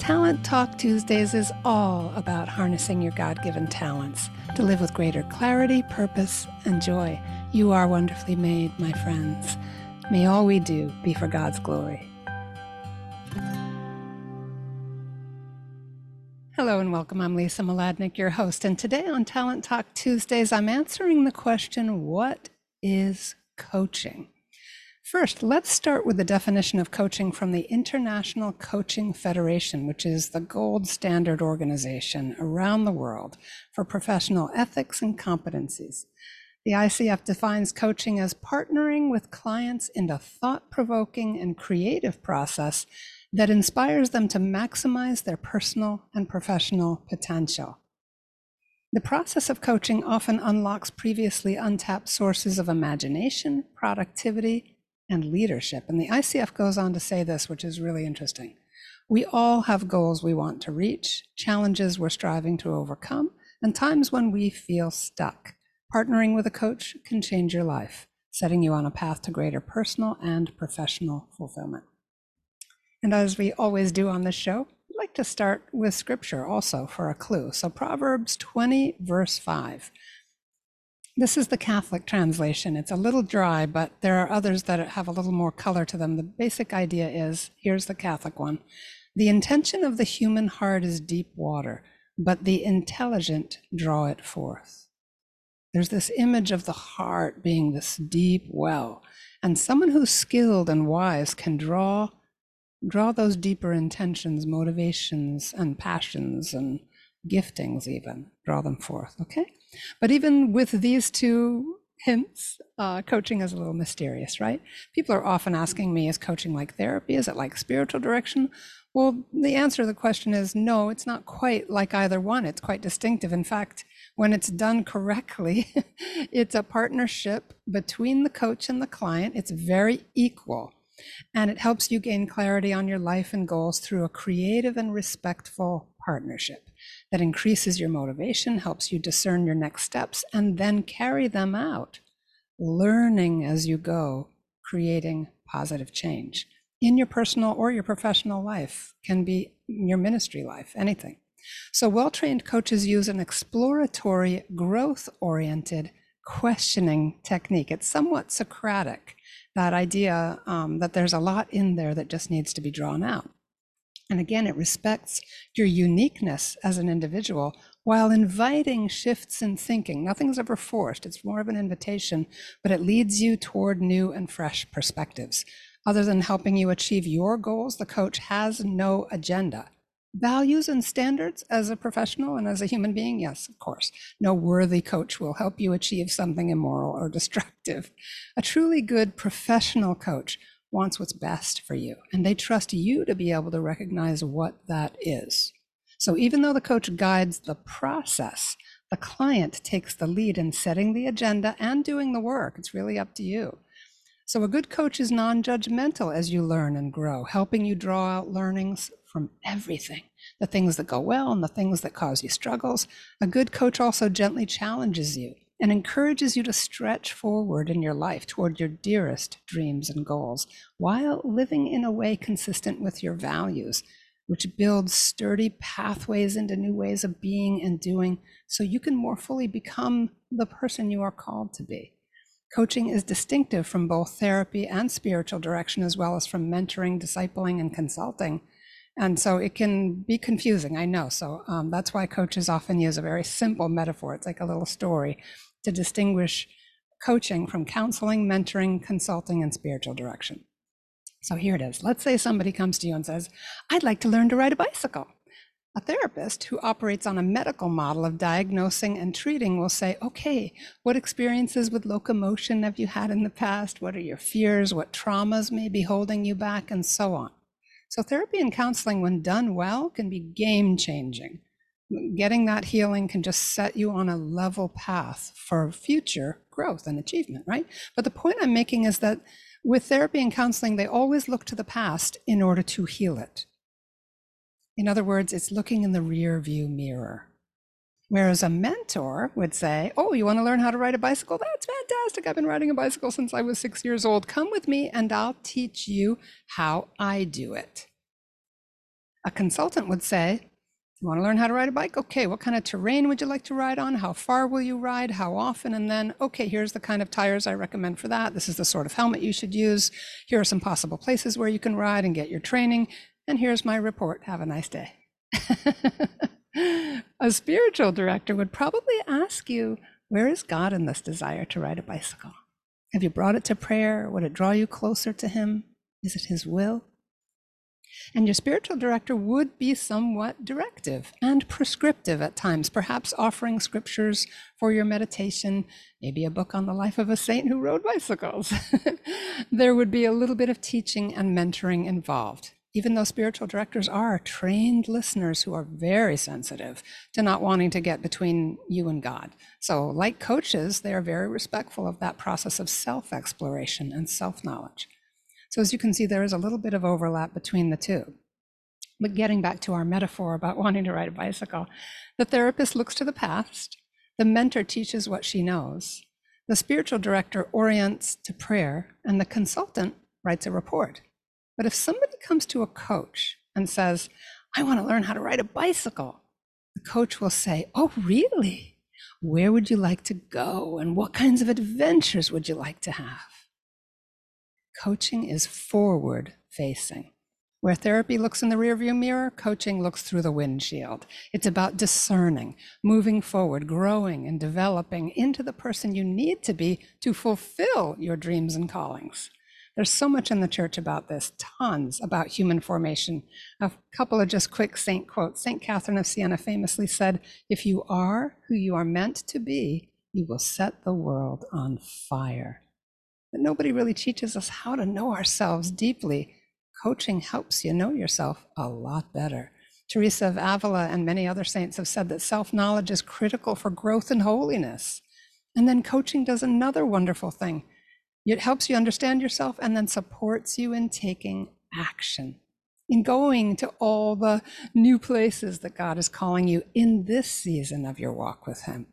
Talent Talk Tuesdays is all about harnessing your God given talents to live with greater clarity, purpose, and joy. You are wonderfully made, my friends. May all we do be for God's glory. Hello and welcome. I'm Lisa Mladinich, your host. And today on Talent Talk Tuesdays, I'm answering the question what is coaching? First, let's start with the definition of coaching from the International Coaching Federation, which is the gold standard organization around the world for professional ethics and competencies. The ICF defines coaching as partnering with clients in a thought provoking and creative process that inspires them to maximize their personal and professional potential. The process of coaching often unlocks previously untapped sources of imagination, productivity, and leadership. And the ICF goes on to say this, which is really interesting. We all have goals we want to reach, challenges we're striving to overcome, and times when we feel stuck. Partnering with a coach can change your life, setting you on a path to greater personal and professional fulfillment. And as we always do on this show, I'd like to start with scripture also for a clue. So, Proverbs 20, verse 5. This is the Catholic translation. It's a little dry, but there are others that have a little more color to them. The basic idea is here's the Catholic one The intention of the human heart is deep water, but the intelligent draw it forth. There's this image of the heart being this deep well, and someone who's skilled and wise can draw draw those deeper intentions, motivations, and passions and giftings even draw them forth okay but even with these two hints uh, coaching is a little mysterious right? People are often asking me is coaching like therapy? Is it like spiritual direction? Well the answer to the question is no it's not quite like either one. It's quite distinctive. In fact when it's done correctly it's a partnership between the coach and the client. It's very equal. And it helps you gain clarity on your life and goals through a creative and respectful partnership that increases your motivation, helps you discern your next steps, and then carry them out, learning as you go, creating positive change in your personal or your professional life, can be your ministry life, anything. So, well trained coaches use an exploratory, growth oriented questioning technique. It's somewhat Socratic, that idea um, that there's a lot in there that just needs to be drawn out. And again, it respects your uniqueness as an individual while inviting shifts in thinking. Nothing's ever forced, it's more of an invitation, but it leads you toward new and fresh perspectives. Other than helping you achieve your goals, the coach has no agenda. Values and standards as a professional and as a human being, yes, of course. No worthy coach will help you achieve something immoral or destructive. A truly good professional coach wants what's best for you, and they trust you to be able to recognize what that is. So even though the coach guides the process, the client takes the lead in setting the agenda and doing the work. It's really up to you. So a good coach is non judgmental as you learn and grow, helping you draw out learnings from everything the things that go well and the things that cause you struggles. A good coach also gently challenges you and encourages you to stretch forward in your life toward your dearest dreams and goals while living in a way consistent with your values, which builds sturdy pathways into new ways of being and doing so you can more fully become the person you are called to be. Coaching is distinctive from both therapy and spiritual direction, as well as from mentoring, discipling, and consulting. And so it can be confusing, I know. So um, that's why coaches often use a very simple metaphor. It's like a little story to distinguish coaching from counseling, mentoring, consulting, and spiritual direction. So here it is. Let's say somebody comes to you and says, I'd like to learn to ride a bicycle. A therapist who operates on a medical model of diagnosing and treating will say, okay, what experiences with locomotion have you had in the past? What are your fears? What traumas may be holding you back? And so on. So, therapy and counseling, when done well, can be game changing getting that healing can just set you on a level path for future growth and achievement, right? But the point I'm making is that with therapy and counseling, they always look to the past in order to heal it. In other words, it's looking in the rear view mirror. Whereas a mentor would say, Oh, you want to learn how to ride a bicycle? That's fantastic. I've been riding a bicycle since I was six years old. Come with me and I'll teach you how I do it. A consultant would say, you want to learn how to ride a bike? Okay, what kind of terrain would you like to ride on? How far will you ride? How often? And then, okay, here's the kind of tires I recommend for that. This is the sort of helmet you should use. Here are some possible places where you can ride and get your training. And here's my report. Have a nice day. a spiritual director would probably ask you, where is God in this desire to ride a bicycle? Have you brought it to prayer? Would it draw you closer to Him? Is it His will? And your spiritual director would be somewhat directive and prescriptive at times, perhaps offering scriptures for your meditation, maybe a book on the life of a saint who rode bicycles. there would be a little bit of teaching and mentoring involved, even though spiritual directors are trained listeners who are very sensitive to not wanting to get between you and God. So, like coaches, they are very respectful of that process of self exploration and self knowledge. So as you can see, there is a little bit of overlap between the two. But getting back to our metaphor about wanting to ride a bicycle, the therapist looks to the past, the mentor teaches what she knows, the spiritual director orients to prayer, and the consultant writes a report. But if somebody comes to a coach and says, I want to learn how to ride a bicycle, the coach will say, Oh, really? Where would you like to go? And what kinds of adventures would you like to have? Coaching is forward facing. Where therapy looks in the rearview mirror, coaching looks through the windshield. It's about discerning, moving forward, growing, and developing into the person you need to be to fulfill your dreams and callings. There's so much in the church about this, tons about human formation. A couple of just quick saint quotes. St. Catherine of Siena famously said, If you are who you are meant to be, you will set the world on fire. But nobody really teaches us how to know ourselves deeply. Coaching helps you know yourself a lot better. Teresa of Avila and many other saints have said that self knowledge is critical for growth and holiness. And then coaching does another wonderful thing it helps you understand yourself and then supports you in taking action, in going to all the new places that God is calling you in this season of your walk with Him.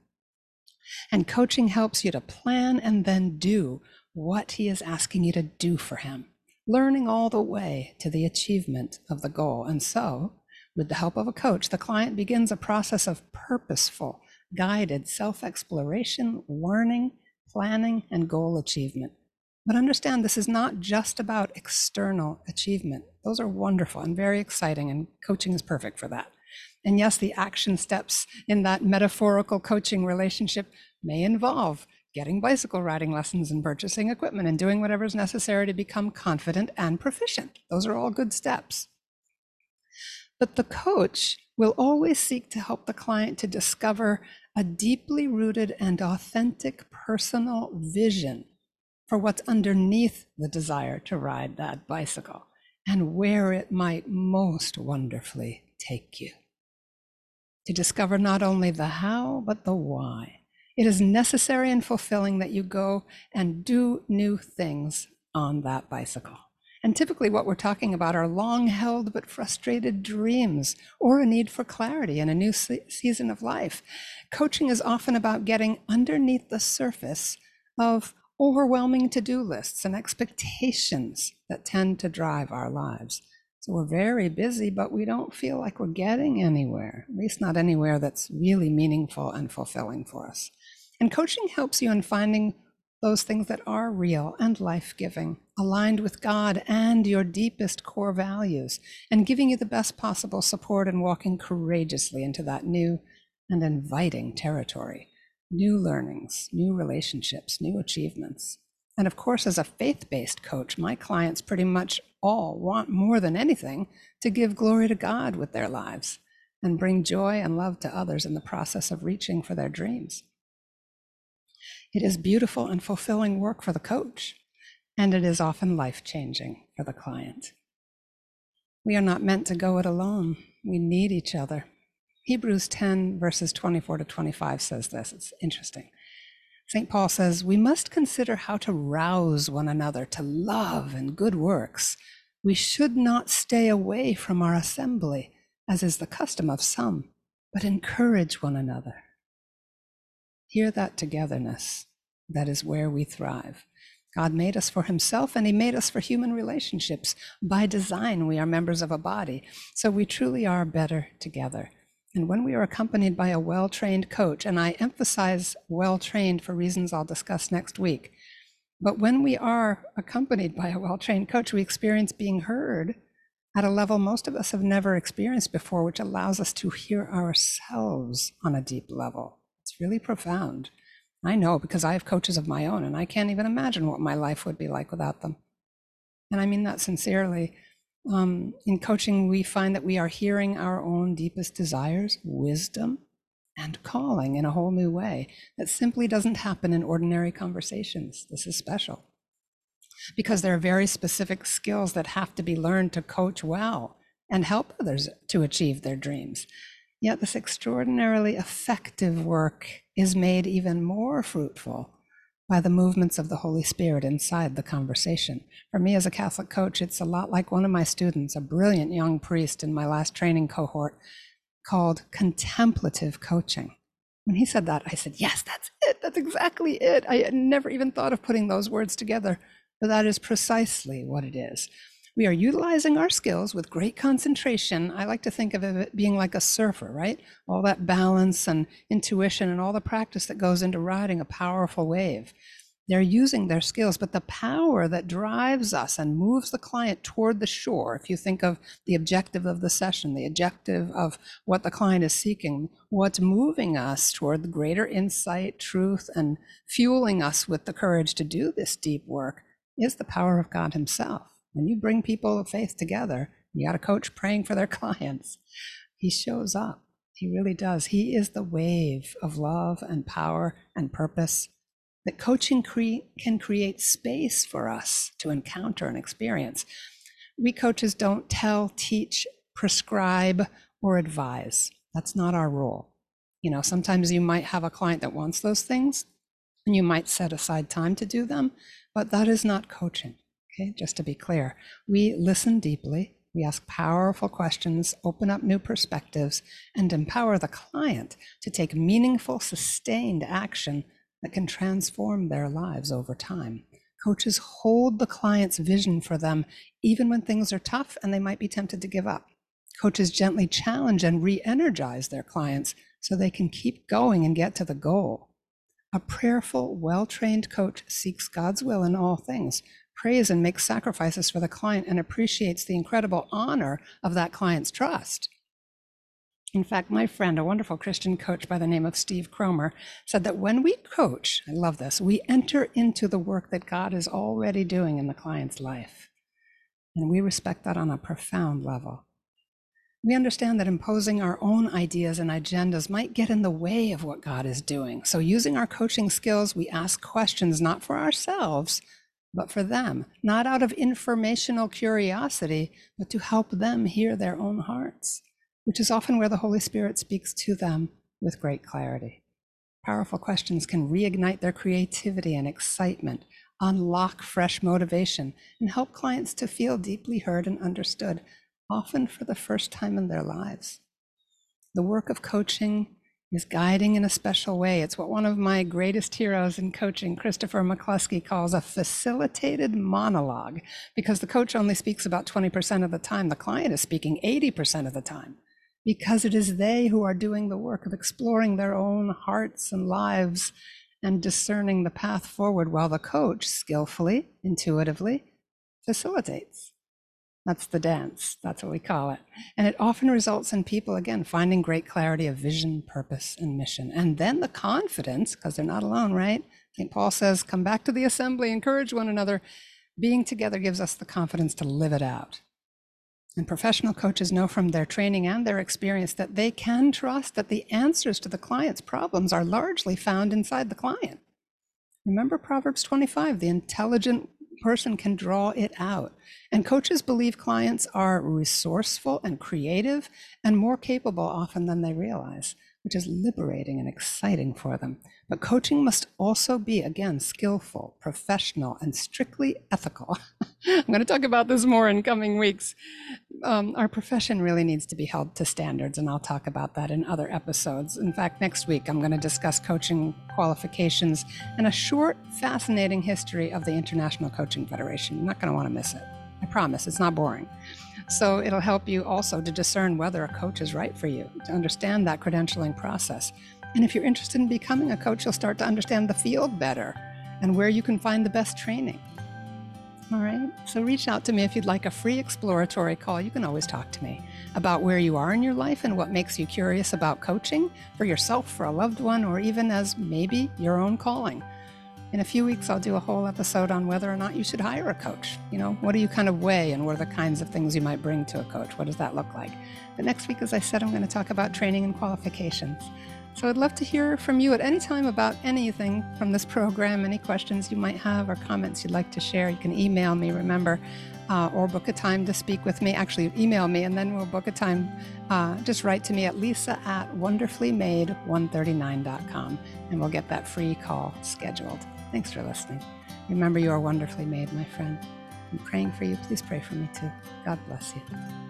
And coaching helps you to plan and then do what he is asking you to do for him, learning all the way to the achievement of the goal. And so, with the help of a coach, the client begins a process of purposeful, guided self exploration, learning, planning, and goal achievement. But understand this is not just about external achievement. Those are wonderful and very exciting, and coaching is perfect for that. And yes, the action steps in that metaphorical coaching relationship may involve getting bicycle riding lessons and purchasing equipment and doing whatever is necessary to become confident and proficient. Those are all good steps. But the coach will always seek to help the client to discover a deeply rooted and authentic personal vision for what's underneath the desire to ride that bicycle and where it might most wonderfully take you. To discover not only the how, but the why it is necessary and fulfilling that you go and do new things on that bicycle. And typically, what we're talking about are long held but frustrated dreams or a need for clarity in a new se- season of life. Coaching is often about getting underneath the surface of overwhelming to do lists and expectations that tend to drive our lives. So we're very busy, but we don't feel like we're getting anywhere, at least not anywhere that's really meaningful and fulfilling for us. And coaching helps you in finding those things that are real and life giving, aligned with God and your deepest core values, and giving you the best possible support in walking courageously into that new and inviting territory. New learnings, new relationships, new achievements. And of course, as a faith based coach, my clients pretty much all want more than anything to give glory to God with their lives and bring joy and love to others in the process of reaching for their dreams. It is beautiful and fulfilling work for the coach, and it is often life changing for the client. We are not meant to go it alone. We need each other. Hebrews 10, verses 24 to 25 says this. It's interesting. St. Paul says, We must consider how to rouse one another to love and good works. We should not stay away from our assembly, as is the custom of some, but encourage one another Hear that togetherness. That is where we thrive. God made us for himself and he made us for human relationships. By design, we are members of a body. So we truly are better together. And when we are accompanied by a well trained coach, and I emphasize well trained for reasons I'll discuss next week, but when we are accompanied by a well trained coach, we experience being heard at a level most of us have never experienced before, which allows us to hear ourselves on a deep level. It's really profound. I know because I have coaches of my own, and I can't even imagine what my life would be like without them. And I mean that sincerely. Um, in coaching, we find that we are hearing our own deepest desires, wisdom, and calling in a whole new way that simply doesn't happen in ordinary conversations. This is special because there are very specific skills that have to be learned to coach well and help others to achieve their dreams. Yet this extraordinarily effective work is made even more fruitful by the movements of the Holy Spirit inside the conversation. For me as a Catholic coach, it's a lot like one of my students, a brilliant young priest in my last training cohort, called contemplative coaching. When he said that, I said, Yes, that's it. That's exactly it. I had never even thought of putting those words together, but that is precisely what it is. We are utilizing our skills with great concentration. I like to think of it being like a surfer, right? All that balance and intuition and all the practice that goes into riding a powerful wave. They're using their skills, but the power that drives us and moves the client toward the shore, if you think of the objective of the session, the objective of what the client is seeking, what's moving us toward the greater insight, truth, and fueling us with the courage to do this deep work is the power of God Himself. When you bring people of faith together, you got a coach praying for their clients. He shows up. He really does. He is the wave of love and power and purpose that coaching cre- can create space for us to encounter and experience. We coaches don't tell, teach, prescribe, or advise. That's not our role. You know, sometimes you might have a client that wants those things and you might set aside time to do them, but that is not coaching. Okay, just to be clear, we listen deeply, we ask powerful questions, open up new perspectives, and empower the client to take meaningful, sustained action that can transform their lives over time. Coaches hold the client's vision for them even when things are tough and they might be tempted to give up. Coaches gently challenge and re energize their clients so they can keep going and get to the goal. A prayerful, well trained coach seeks God's will in all things, prays and makes sacrifices for the client and appreciates the incredible honor of that client's trust. In fact, my friend, a wonderful Christian coach by the name of Steve Cromer, said that when we coach, I love this, we enter into the work that God is already doing in the client's life. And we respect that on a profound level. We understand that imposing our own ideas and agendas might get in the way of what God is doing. So, using our coaching skills, we ask questions not for ourselves, but for them, not out of informational curiosity, but to help them hear their own hearts, which is often where the Holy Spirit speaks to them with great clarity. Powerful questions can reignite their creativity and excitement, unlock fresh motivation, and help clients to feel deeply heard and understood, often for the first time in their lives. The work of coaching is guiding in a special way. It's what one of my greatest heroes in coaching, Christopher McCluskey, calls a facilitated monologue, because the coach only speaks about 20% of the time. The client is speaking 80% of the time, because it is they who are doing the work of exploring their own hearts and lives and discerning the path forward, while the coach skillfully, intuitively facilitates. That's the dance. That's what we call it. And it often results in people, again, finding great clarity of vision, purpose, and mission. And then the confidence, because they're not alone, right? St. Paul says, come back to the assembly, encourage one another. Being together gives us the confidence to live it out. And professional coaches know from their training and their experience that they can trust that the answers to the client's problems are largely found inside the client. Remember Proverbs 25 the intelligent person can draw it out. And coaches believe clients are resourceful and creative and more capable often than they realize, which is liberating and exciting for them. But coaching must also be, again, skillful, professional, and strictly ethical. I'm going to talk about this more in coming weeks. Um, our profession really needs to be held to standards, and I'll talk about that in other episodes. In fact, next week, I'm going to discuss coaching qualifications and a short, fascinating history of the International Coaching Federation. You're not going to want to miss it. I promise, it's not boring. So it'll help you also to discern whether a coach is right for you, to understand that credentialing process. And if you're interested in becoming a coach, you'll start to understand the field better and where you can find the best training. All right, so reach out to me if you'd like a free exploratory call. You can always talk to me about where you are in your life and what makes you curious about coaching for yourself, for a loved one, or even as maybe your own calling. In a few weeks, I'll do a whole episode on whether or not you should hire a coach. You know, what do you kind of weigh and what are the kinds of things you might bring to a coach? What does that look like? But next week, as I said, I'm going to talk about training and qualifications. So I'd love to hear from you at any time about anything from this program, any questions you might have or comments you'd like to share. You can email me, remember, uh, or book a time to speak with me. Actually, email me and then we'll book a time. Uh, just write to me at lisa at wonderfullymade139.com and we'll get that free call scheduled. Thanks for listening. Remember, you are wonderfully made, my friend. I'm praying for you. Please pray for me too. God bless you.